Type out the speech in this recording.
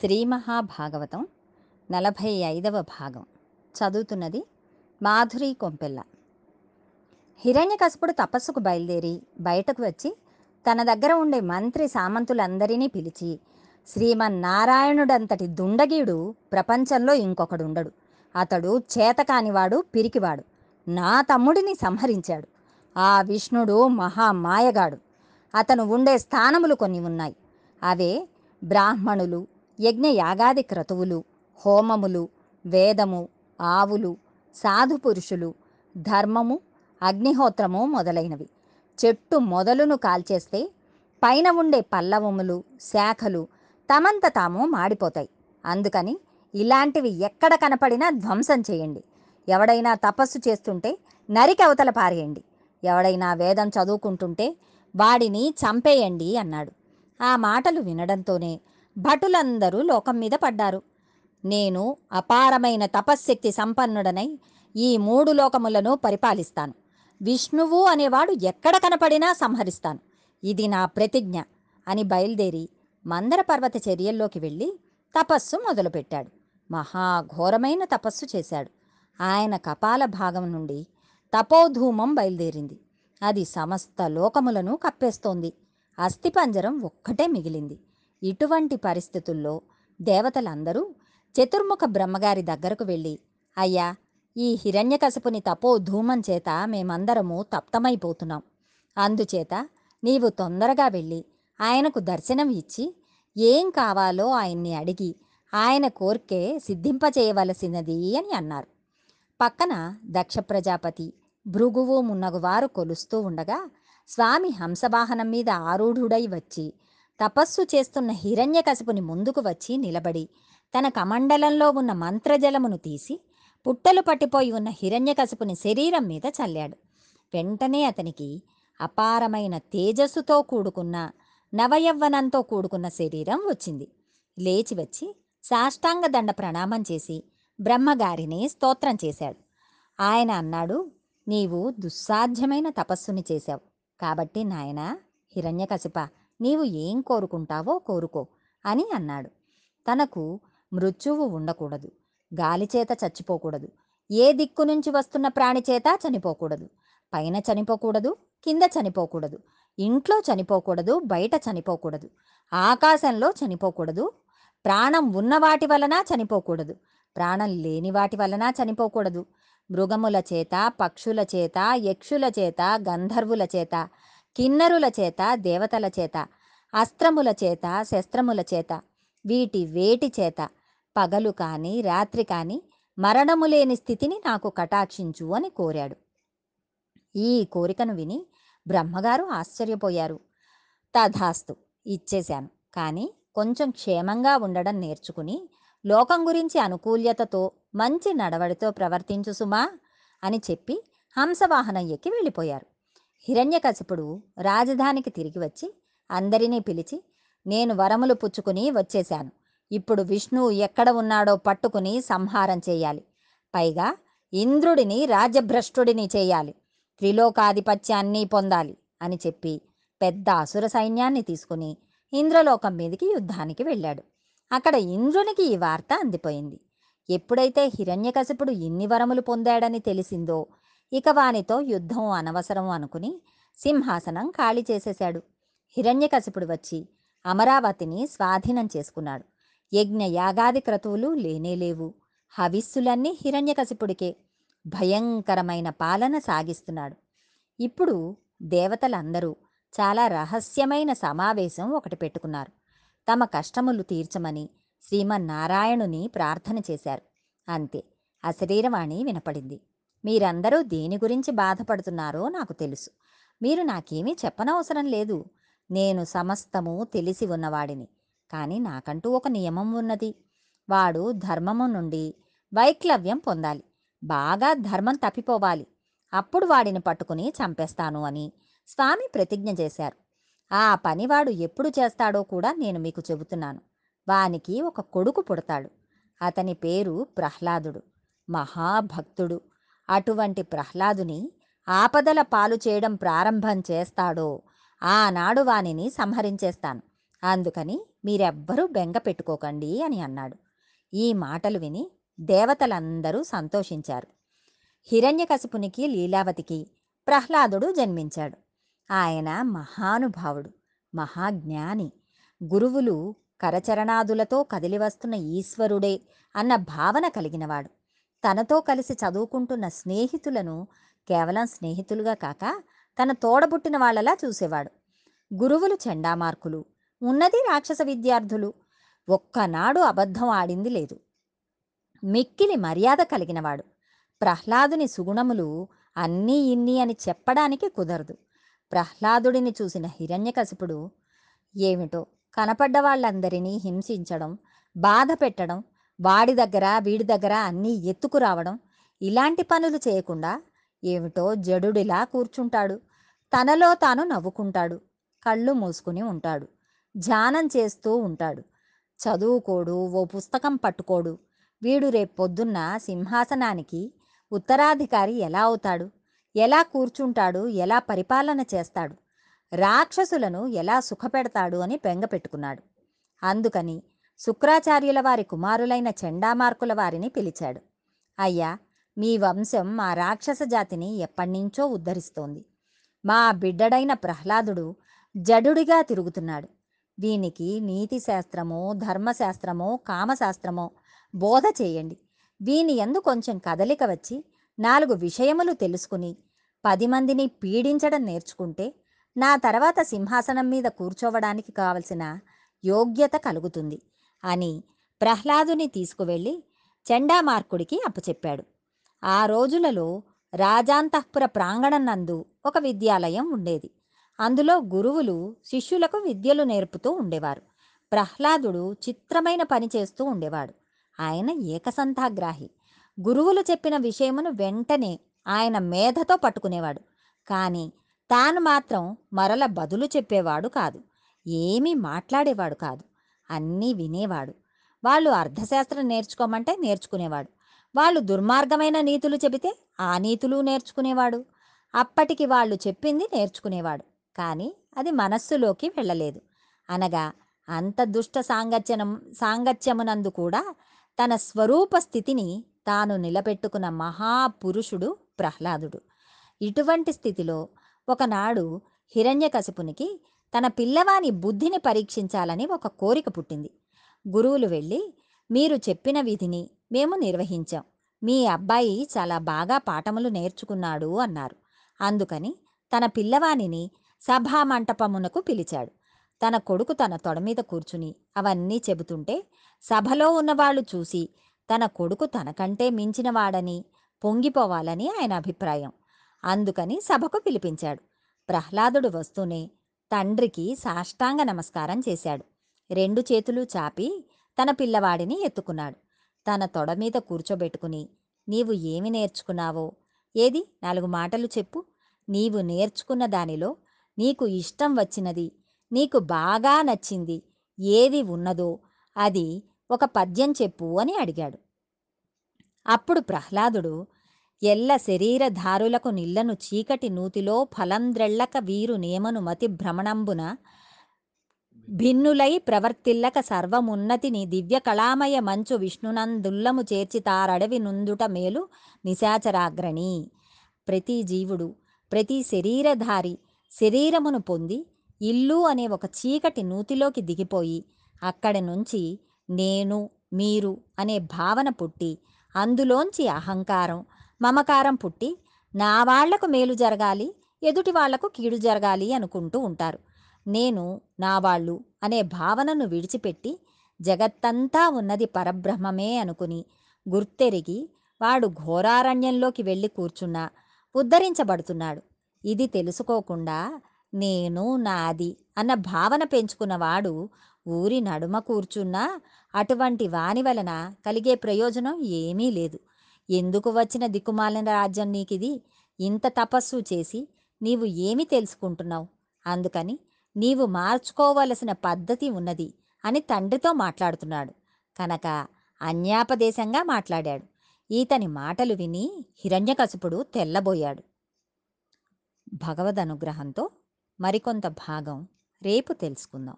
శ్రీ మహాభాగవతం నలభై ఐదవ భాగం. చదువుతున్నది మాధురి కొంపెల్ల. హిరణ్యకశపుడు తపస్సుకు బయలుదేరి బయటకు వచ్చి తన దగ్గర ఉండే మంత్రి సామంతులందరినీ పిలిచి శ్రీమన్నారాయణుడంతటి దుండగీడు ప్రపంచంలో ఇంకొకడుండడు. అతడు చేతకానివాడు పిరికివాడు. నా తమ్ముడిని సంహరించాడు. ఆ విష్ణుడు మహామాయగాడు. అతను ఉండే స్థానములు కొన్ని ఉన్నాయి. అవే బ్రాహ్మణులు యజ్ఞయాగాది క్రతువులు హోమములు వేదము ఆవులు సాధు పురుషులు ధర్మము అగ్నిహోత్రము మొదలైనవి. చెట్టు మొదలును కాల్చేస్తే పైన ఉండే పల్లవములు శాఖలు తమంత తాము మాడిపోతాయి. అందుకని ఇలాంటివి ఎక్కడ కనపడినా ధ్వంసం చేయండి. ఎవడైనా తపస్సు చేస్తుంటే నరికి అవతల పారేయండి. ఎవడైనా వేదం చదువుకుంటుంటే వాడిని చంపేయండి అన్నాడు. ఆ మాటలు వినడంతోనే భటులందరూ లోకం మీద పడ్డారు. నేను అపారమైన తపశ్శక్తి సంపన్నుడనై ఈ మూడు లోకములను పరిపాలిస్తాను. విష్ణువు అనేవాడు ఎక్కడ కనపడినా సంహరిస్తాను. ఇది నా ప్రతిజ్ఞ అని బయలుదేరి మందర పర్వత చర్యల్లోకి వెళ్ళి తపస్సు మొదలుపెట్టాడు. మహాఘోరమైన తపస్సు చేశాడు. ఆయన కపాల భాగం నుండి తపోధూమం బయలుదేరింది. అది సమస్త లోకములను కప్పేస్తోంది. అస్థిపంజరం ఒక్కటే మిగిలింది. ఇటువంటి పరిస్థితుల్లో దేవతలందరూ చతుర్ముఖ బ్రహ్మగారి దగ్గరకు వెళ్ళి అయ్యా ఈ హిరణ్యకశపుని తపో ధూమం చేత మేమందరము తప్తమైపోతున్నాం. అందుచేత నీవు తొందరగా వెళ్ళి ఆయనకు దర్శనం ఇచ్చి ఏం కావాలో ఆయన్ని అడిగి ఆయన కోరికే సిద్ధింపచేయవలసినది అని అన్నారు. పక్కన దక్ష ప్రజాపతి భృగువు మున్నగువారు కొలుస్తూ ఉండగా స్వామి హంసవాహనం మీద ఆరూఢుడై వచ్చి తపస్సు చేస్తున్న హిరణ్యకశపుని ముందుకు వచ్చి నిలబడి తన కమండలంలో ఉన్న మంత్రజలమును తీసి పుట్టలు పట్టిపోయి ఉన్న హిరణ్యకశపుని శరీరం మీద చల్లాడు. వెంటనే అతనికి అపారమైన తేజస్సుతో కూడుకున్న నవయవ్వనంతో కూడుకున్న శరీరం వచ్చింది. లేచి వచ్చి సాష్టాంగ దండ ప్రణామం చేసి బ్రహ్మగారిని స్తోత్రం చేశాడు. ఆయన అన్నాడు నీవు దుస్సాధ్యమైన తపస్సుని చేశావు. కాబట్టి నాయన హిరణ్యకశిప నీవు ఏం కోరుకుంటావో కోరుకో అని అన్నాడు. తనకు మృత్యువు ఉండకూడదు. గాలిచేత చచ్చిపోకూడదు. ఏ దిక్కు నుంచి వస్తున్న ప్రాణిచేత చనిపోకూడదు. పైన చనిపోకూడదు కింద చనిపోకూడదు. ఇంట్లో చనిపోకూడదు బయట చనిపోకూడదు. ఆకాశంలో చనిపోకూడదు. ప్రాణం ఉన్న వాటి వలన చనిపోకూడదు. ప్రాణం లేని వాటి వలన చనిపోకూడదు. మృగముల చేత పక్షుల చేత యక్షుల చేత గంధర్వుల చేత కిన్నరుల చేత దేవతల చేత అస్త్రముల చేత శస్త్రముల చేత వీటి వేటి చేత పగలు కాని రాత్రి కాని మరణము లేని స్థితిని నాకు కటాక్షించు అని కోరాడు. ఈ కోరికను విని బ్రహ్మగారు ఆశ్చర్యపోయారు. తథాస్తు ఇచ్చేశాను. కానీ కొంచెం క్షేమంగా ఉండడం నేర్చుకుని లోకం గురించి అనుకూల్యతతో మంచి నడవడితో ప్రవర్తించు సుమా అని చెప్పి హంసవాహనం ఎక్కి వెళ్ళిపోయారు. హిరణ్యకశిపుడు రాజధానికి తిరిగి వచ్చి అందరినీ పిలిచి నేను వరములు పుచ్చుకుని వచ్చేశాను. ఇప్పుడు విష్ణువు ఎక్కడ ఉన్నాడో పట్టుకుని సంహారం చేయాలి. పైగా ఇంద్రుడిని రాజ్యభ్రష్టుడిని చేయాలి. త్రిలోకాధిపత్యాన్ని పొందాలి అని చెప్పి పెద్ద అసుర సైన్యాన్ని తీసుకుని ఇంద్రలోకం మీదికి యుద్ధానికి వెళ్ళాడు. అక్కడ ఇంద్రునికి ఈ వార్త అందిపోయింది. ఎప్పుడైతే హిరణ్యకశిపుడు ఇన్ని వరములు పొందాడని తెలిసిందో ఇక వానితో యుద్ధం అనవసరం అనుకుని సింహాసనం ఖాళీ చేసేశాడు. హిరణ్యకశిపుడు వచ్చి అమరావతిని స్వాధీనం చేసుకున్నాడు. యజ్ఞ యాగాది క్రతువులు లేనేలేవు హవిస్సులన్నీ హిరణ్యకశిపుడికే. భయంకరమైన పాలన సాగిస్తున్నాడు. ఇప్పుడు దేవతలందరూ చాలా రహస్యమైన సమావేశం ఒకటి పెట్టుకున్నారు. తమ కష్టములు తీర్చమని శ్రీమన్నారాయణుని ప్రార్థన చేశారు. అంతే. అశరీరవాణి వినపడింది. మీరందరూ దేని గురించి బాధపడుతున్నారో నాకు తెలుసు. మీరు నాకేమీ చెప్పనవసరం లేదు. నేను సమస్తము తెలిసి ఉన్నవాడిని. కానీ నాకంటూ ఒక నియమం ఉన్నది. వాడు ధర్మము నుండి వైక్లవ్యం పొందాలి. బాగా ధర్మం తప్పిపోవాలి. అప్పుడు వాడిని పట్టుకుని చంపేస్తాను అని స్వామి ప్రతిజ్ఞ చేశారు. ఆ పనివాడు ఎప్పుడు చేస్తాడో కూడా నేను మీకు చెబుతున్నాను. వానికి ఒక కొడుకు పుడతాడు. అతని పేరు ప్రహ్లాదుడు. మహాభక్తుడు. అటువంటి ప్రహ్లాదుని ఆపదల పాలు చేయడం ప్రారంభం చేస్తాడో ఆనాడు వానిని సంహరించేస్తాను. అందుకని మీరెవ్వరూ బెంగ పెట్టుకోకండి అని అన్నాడు. ఈ మాటలు విని దేవతలందరూ సంతోషించారు. హిరణ్యకశిపునికి లీలావతికి ప్రహ్లాదుడు జన్మించాడు. ఆయన మహానుభావుడు మహాజ్ఞాని. గురువులు కరచరణాదులతో కదిలివస్తున్న ఈశ్వరుడే అన్న భావన కలిగినవాడు. తనతో కలిసి చదువుకుంటున్న స్నేహితులను కేవలం స్నేహితులుగా కాక తన తోడబుట్టిన వాళ్ళలా చూసేవాడు. గురువులు చెండామార్కులు ఉన్నది రాక్షస విద్యార్థులు. ఒక్కనాడు అబద్ధం ఆడింది లేదు. మిక్కిలి మర్యాద కలిగినవాడు. ప్రహ్లాదుని సుగుణములు అన్నీ ఇన్ని అని చెప్పడానికి కుదరదు. ప్రహ్లాదుడిని చూసిన హిరణ్యకశిపుడు ఏమిటో? కనపడ్డ వాళ్ళందరినీ హింసించడం బాధ పెట్టడం వాడి దగ్గర వీడి దగ్గర అన్నీ ఎత్తుకురావడం ఇలాంటి పనులు చేయకుండా ఏమిటో జడుడిలా కూర్చుంటాడు. తనలో తాను నవ్వుకుంటాడు. కళ్ళు మూసుకుని ఉంటాడు. ధ్యానం చేస్తూ ఉంటాడు. చదువుకోడు ఓ పుస్తకం పట్టుకోడు. వీడు రేపొద్దున్న సింహాసనానికి ఉత్తరాధికారి ఎలా అవుతాడు? ఎలా కూర్చుంటాడు? ఎలా పరిపాలన చేస్తాడు? రాక్షసులను ఎలా సుఖపెడతాడు? అని బెంగ పెట్టుకున్నాడు. అందుకని శుక్రాచార్యుల వారి కుమారులైన చండామార్కుల వారిని పిలిచాడు. అయ్యా మీ వంశం మా రాక్షస జాతిని ఎప్పటినుంచో ఉద్ధరిస్తోంది. మా బిడ్డడైన ప్రహ్లాదుడు జడుడిగా తిరుగుతున్నాడు. వీనికి నీతి శాస్త్రమో ధర్మశాస్త్రమో కామశాస్త్రమో బోధ చేయండి. వీని ఎందు కొంచెం కదలిక వచ్చి నాలుగు విషయములు తెలుసుకుని పది మందిని పీడించడం నేర్చుకుంటే నా తర్వాత సింహాసనం మీద కూర్చోవడానికి కావలసిన యోగ్యత కలుగుతుంది. అని ప్రహ్లాదుని తీసుకువెళ్ళి చండామార్కుడికి అప్పచెప్పాడు. ఆ రోజులలో రాజాంతఃపుర ప్రాంగణం నందు ఒక విద్యాలయం ఉండేది. అందులో గురువులు శిష్యులకు విద్యలు నేర్పుతూ ఉండేవారు. ప్రహ్లాదుడు చిత్రమైన పని చేస్తూ ఉండేవాడు. ఆయన ఏకసంతాగ్రాహి. గురువులు చెప్పిన విషయమును వెంటనే ఆయన మేధతో పట్టుకునేవాడు. కానీ తాను మాత్రం మరల బదులు చెప్పేవాడు కాదు. ఏమీ మాట్లాడేవాడు కాదు. అన్నీ వినేవాడు. వాళ్ళు అర్థశాస్త్రం నేర్చుకోమంటే నేర్చుకునేవాడు. వాళ్ళు దుర్మార్గమైన నీతులు చెబితే ఆ నీతులు నేర్చుకునేవాడు. అప్పటికి వాళ్ళు చెప్పింది నేర్చుకునేవాడు. కానీ అది మనస్సులోకి వెళ్ళలేదు. అనగా అంత దుష్ట సాంగత్యనం సాంగత్యమునందు కూడా తన స్వరూప స్థితిని తాను నిలబెట్టుకున్న మహాపురుషుడు ప్రహ్లాదుడు. ఇటువంటి స్థితిలో ఒకనాడు హిరణ్యకశిపునికి తన పిల్లవాని బుద్ధిని పరీక్షించాలని ఒక కోరిక పుట్టింది. గురువులు వెళ్ళి మీరు చెప్పిన విధిని మేము నిర్వహించాం. మీ అబ్బాయి చాలా బాగా పాఠములు నేర్చుకున్నాడు అన్నారు. అందుకని తన పిల్లవానిని సభా మంటపమునకు పిలిచాడు. తన కొడుకు తన తొడ మీద కూర్చుని అవన్నీ చెబుతుంటే సభలో ఉన్నవాళ్ళు చూసి తన కొడుకు తనకంటే మించినవాడని పొంగిపోవాలని ఆయన అభిప్రాయం. అందుకని సభకు పిలిపించాడు. ప్రహ్లాదుడు వస్తూనే తండ్రికి సాష్టాంగ నమస్కారం చేశాడు. రెండు చేతులు చాపి తన పిల్లవాడిని ఎత్తుకున్నాడు. తన తొడ మీద కూర్చోబెట్టుకుని నీవు ఏమి నేర్చుకున్నావో? ఏది? నాలుగు మాటలు చెప్పు. నీవు నేర్చుకున్న దానిలో నీకు ఇష్టం వచ్చినది నీకు బాగా నచ్చింది ఏది ఉన్నదో అది ఒక పద్యం చెప్పు అని అడిగాడు. అప్పుడు ప్రహ్లాదుడు ఎల్ల శరీరధారులకు నిల్లను చీకటి నూతిలో ఫలంద్రెళ్ళక వీరు నేమను మతి భ్రమణంబున. భిన్నులై ప్రవర్తిల్లక సర్వమున్నతిని దివ్య కళామయ మంచు విష్ణునందుల్లము చేర్చి తారడవి నుందుట మేలు నిశాచరాగ్రణి. ప్రతి జీవుడు ప్రతి శరీరధారి శరీరమును పొంది ఇల్లు అనే ఒక చీకటి నూతిలోకి దిగిపోయి అక్కడి నుంచి నేను మీరు అనే భావన పుట్టి అందులోంచి అహంకారం మమకారం పుట్టి నా వాళ్ళకు మేలు జరగాలి ఎదుటి వాళ్ళకు కీడు జరగాలి అనుకుంటూ ఉంటారు. నేను నా వాళ్ళు అనే భావనను విడిచిపెట్టి జగత్తంతా ఉన్నది పరబ్రహ్మమే అనుకుని గుర్తెరిగి వాడు ఘోరారణ్యంలోకి వెళ్ళి కూర్చున్నా ఉద్ధరించబడుతున్నాడు. ఇది తెలుసుకోకుండా నేను నాది అన్న భావన పెంచుకున్నవాడు ఊరి నడుమ కూర్చున్నా అటువంటి వాని వలన కలిగే ప్రయోజనం ఏమీ లేదు. ఎందుకు వచ్చిన దిక్కుమాలిన రాజ్యం నీకిది? ఇంత తపస్సు చేసి నీవు ఏమి తెలుసుకుంటున్నావు? అందుకని నీవు మార్చుకోవలసిన పద్ధతి ఉన్నది అని తండ్రితో మాట్లాడుతున్నాడు. కనుక అన్యాపదేశంగా మాట్లాడాడు. ఈతని మాటలు విని హిరణ్యకశపుడు తెల్లబోయాడు. భగవద్ అనుగ్రహంతో మరికొంత భాగం రేపు తెలుసుకుందాం.